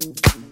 Mm-hmm.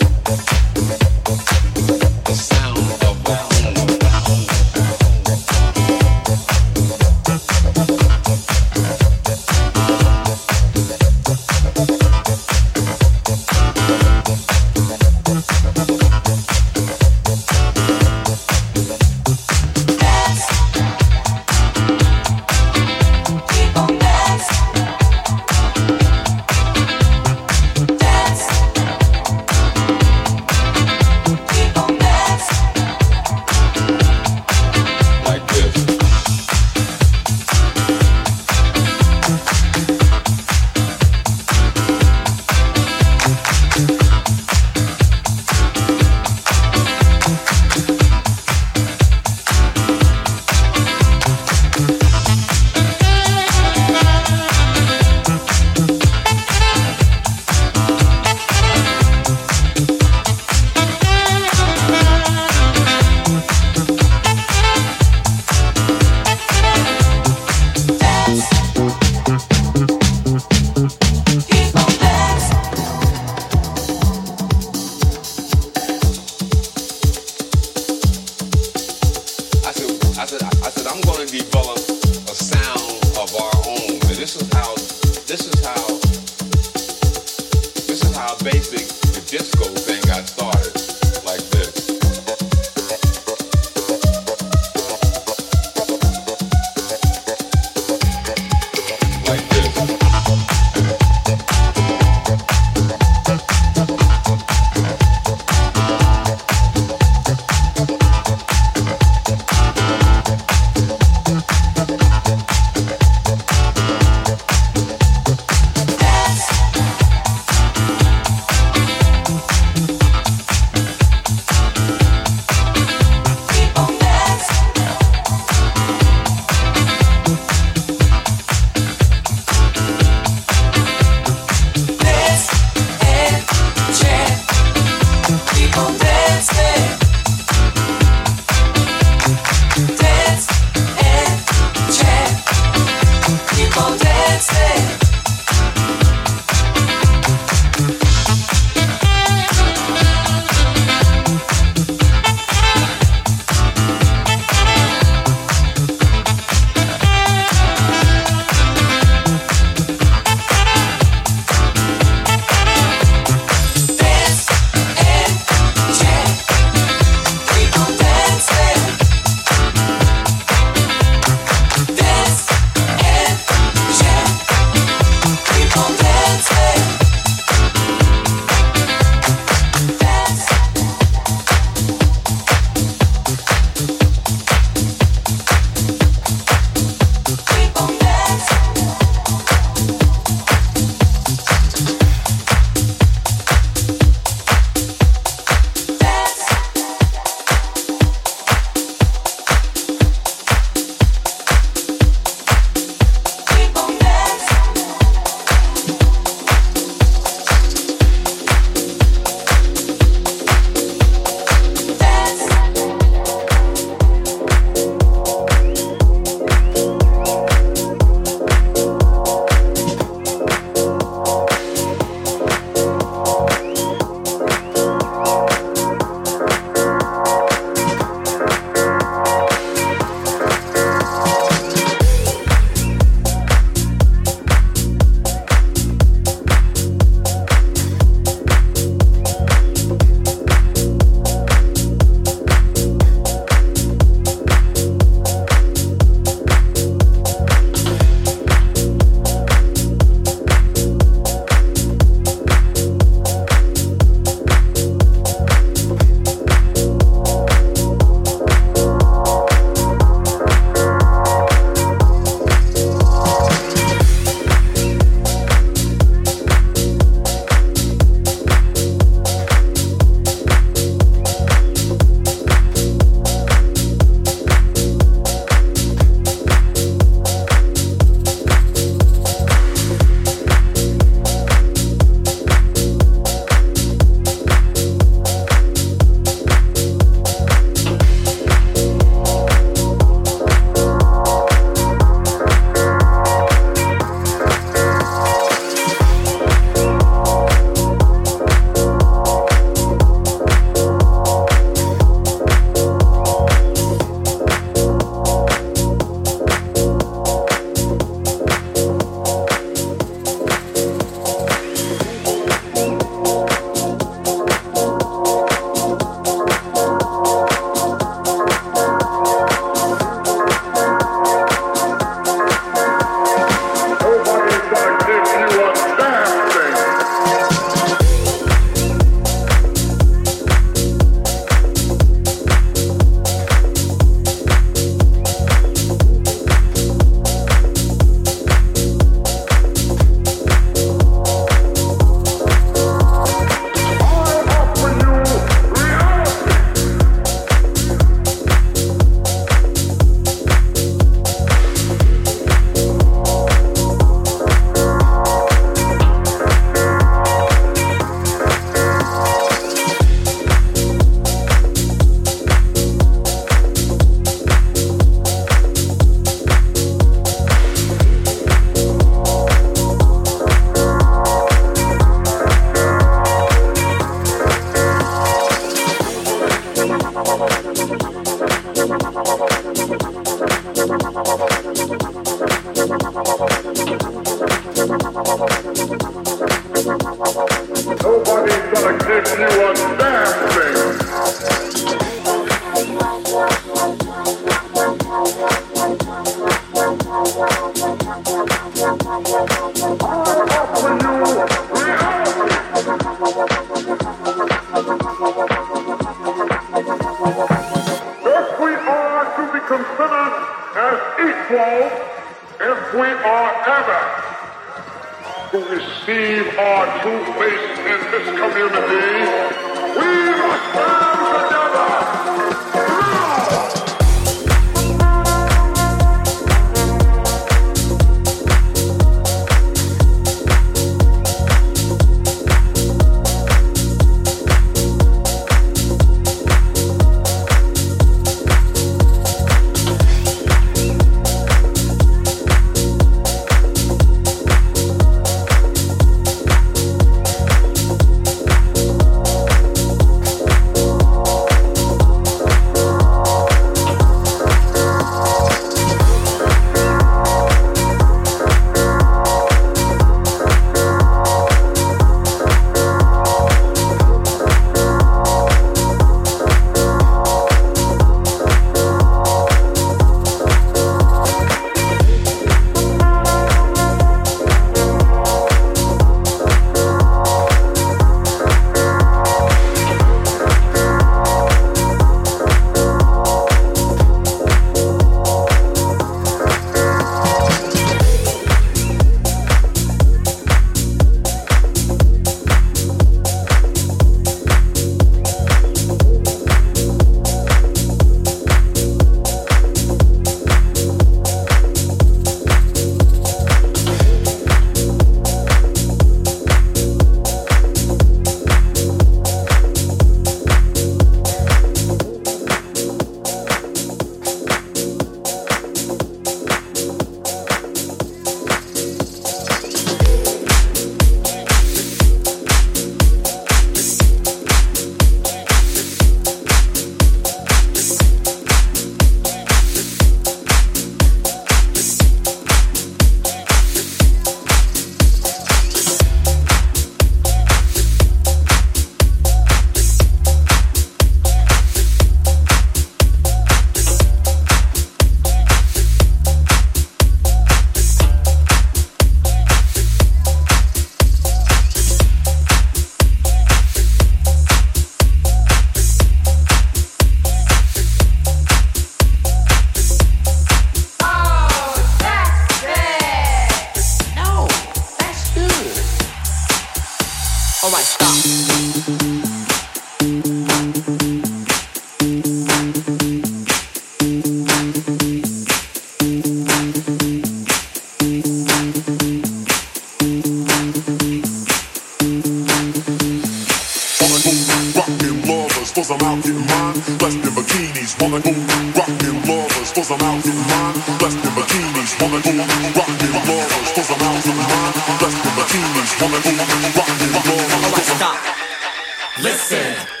Listen.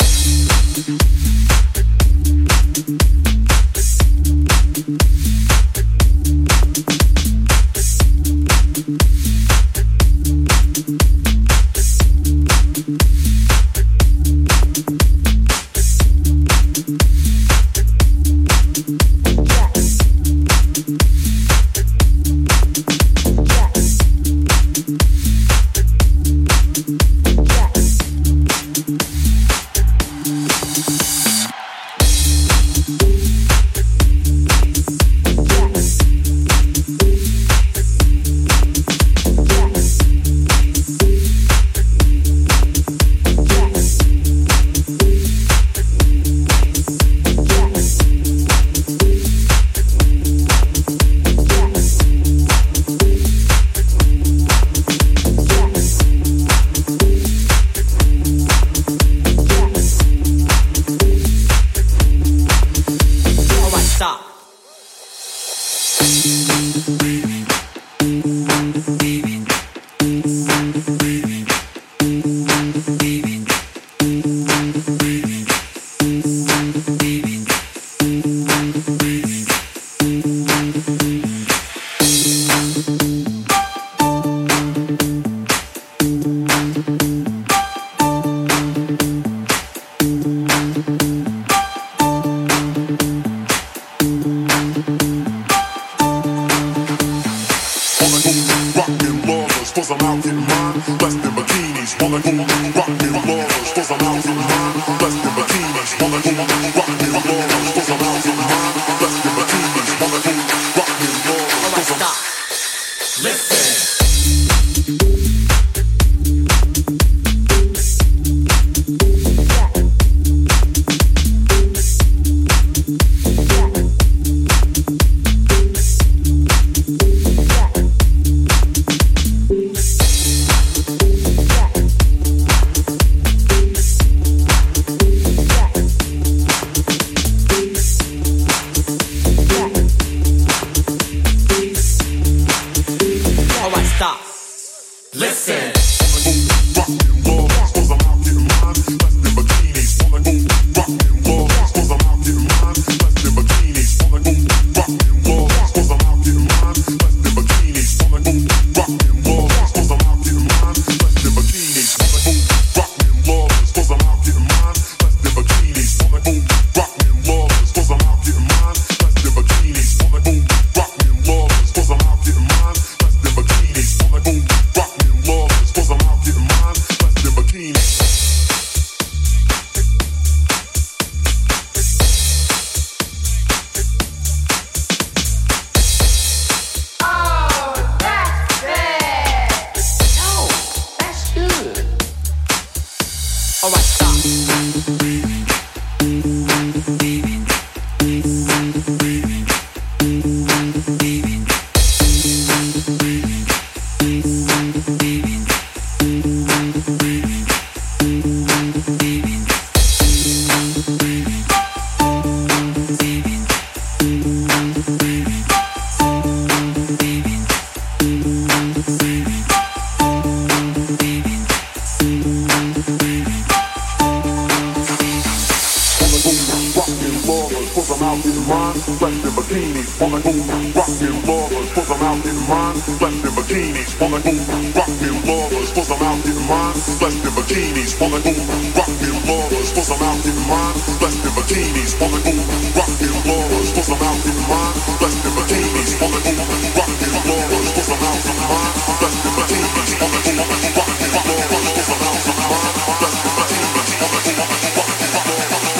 mine, left in bikinis, wanna go rock me lovers, cause I'm out getting mine, left in bikinis, wanna go rock me lovers, cause I'm out getting mine, left in bikinis, wanna go rock me lovers, cause I'm out getting mine, left in bikinis, wanna go rock me lovers, cause I'm out getting mine, left in bikinis, wanna go rock me lovers, cause I'm out getting mine, left in bikinis, wanna go rock me lovers, cause I'm out getting mine, left in bikinis, wanna go rock me lovers,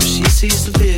she sees the vision.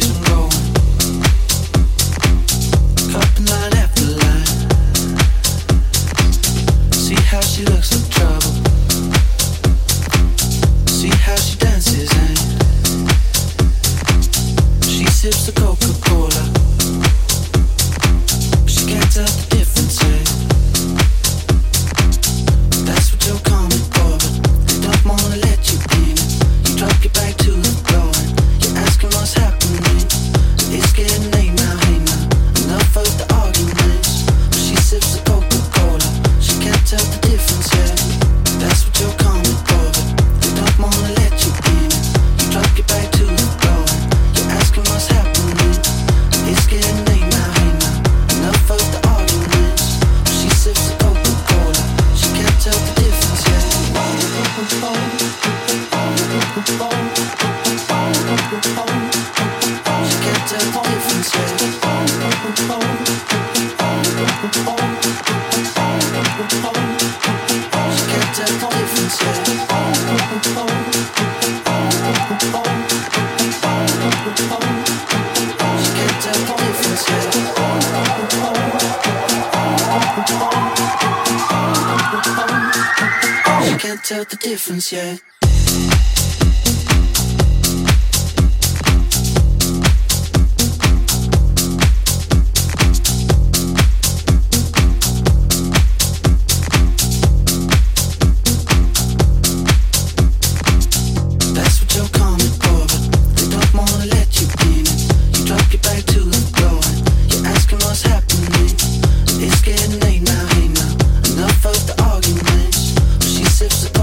lives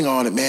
on it, Man,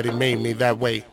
Glad he made me that way.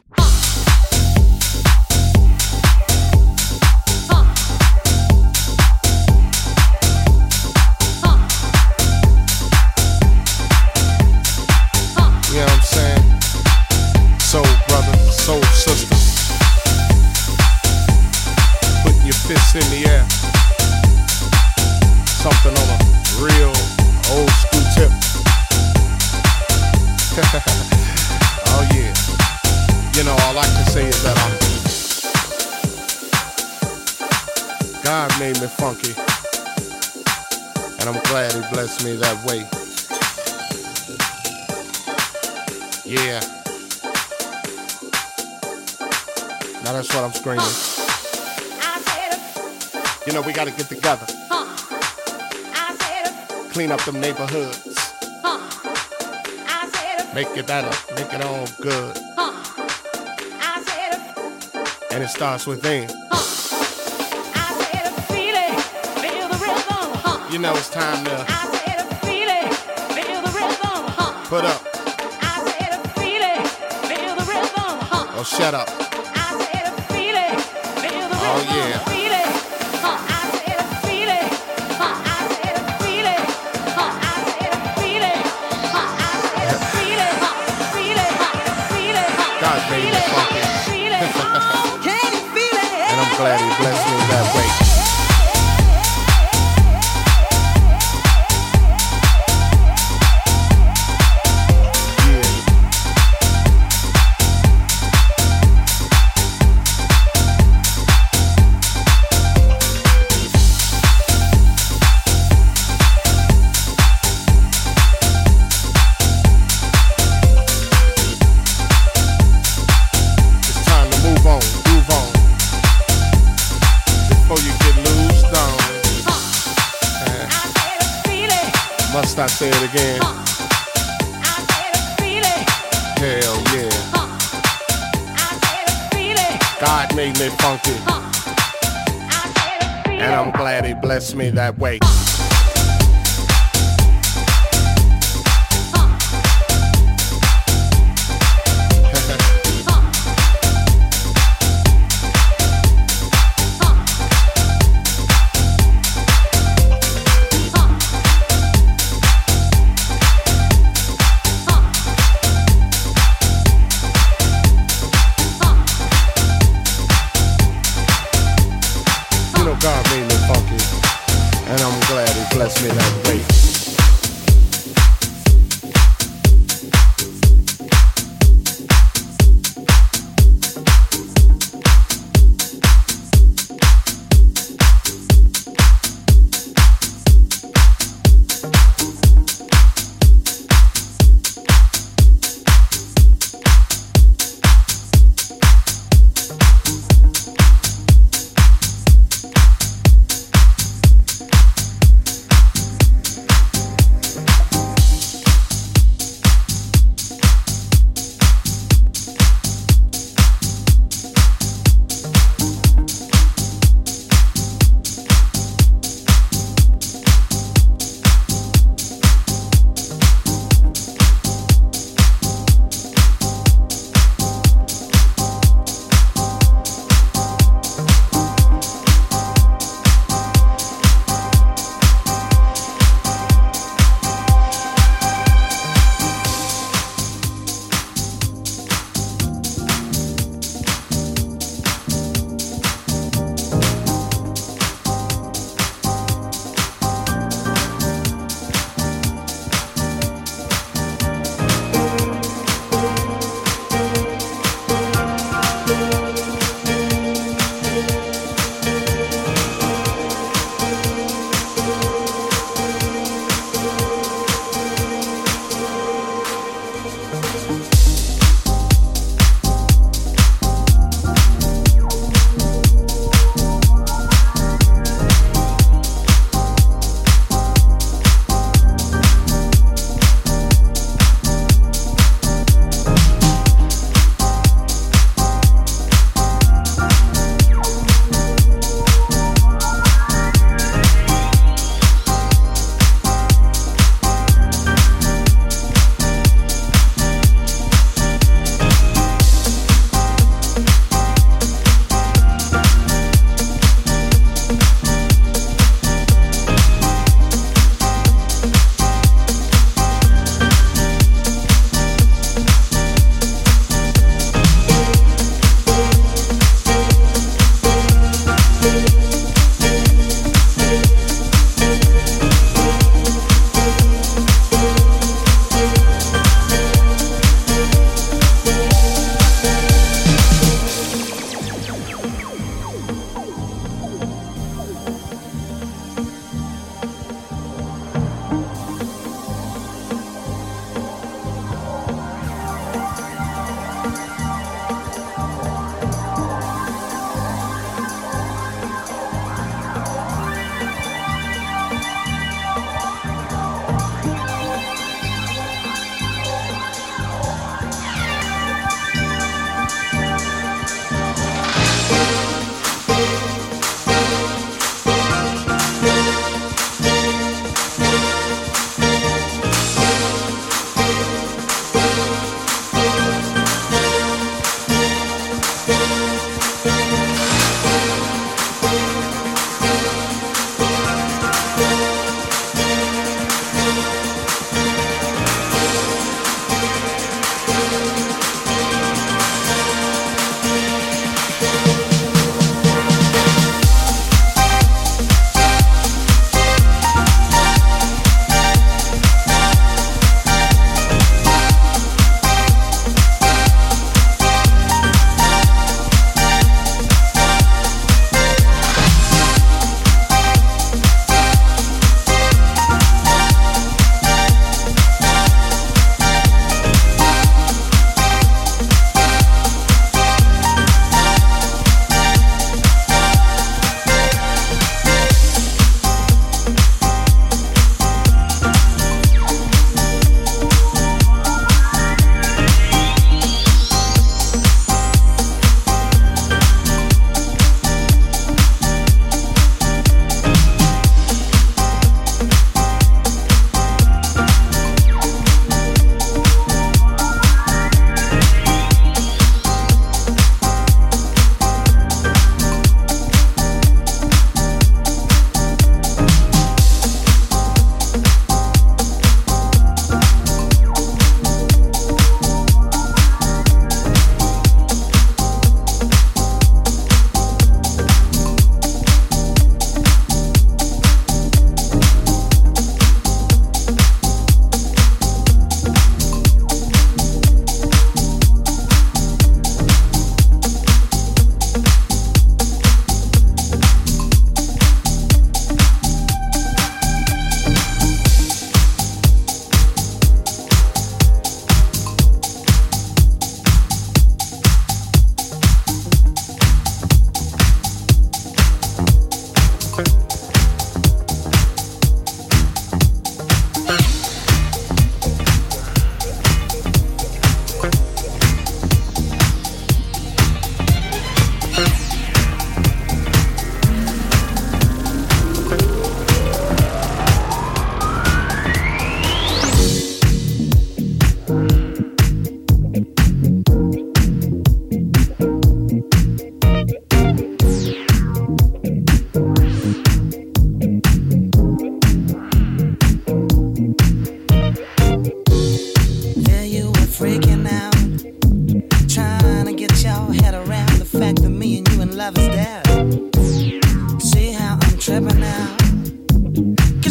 Funky. And I'm glad he blessed me that way. Yeah. Now that's what I'm screaming. You know, we gotta get together. Clean up them neighborhoods. Make it better. Make it all good. And it starts within. You know it's time to put up. Or oh, shut up. Oh yeah. God made me. And I'm glad he blessed me say it again? Hell yeah. God made me funky. And I'm glad he blessed me that way.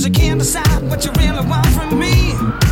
You can't decide what you really want from me.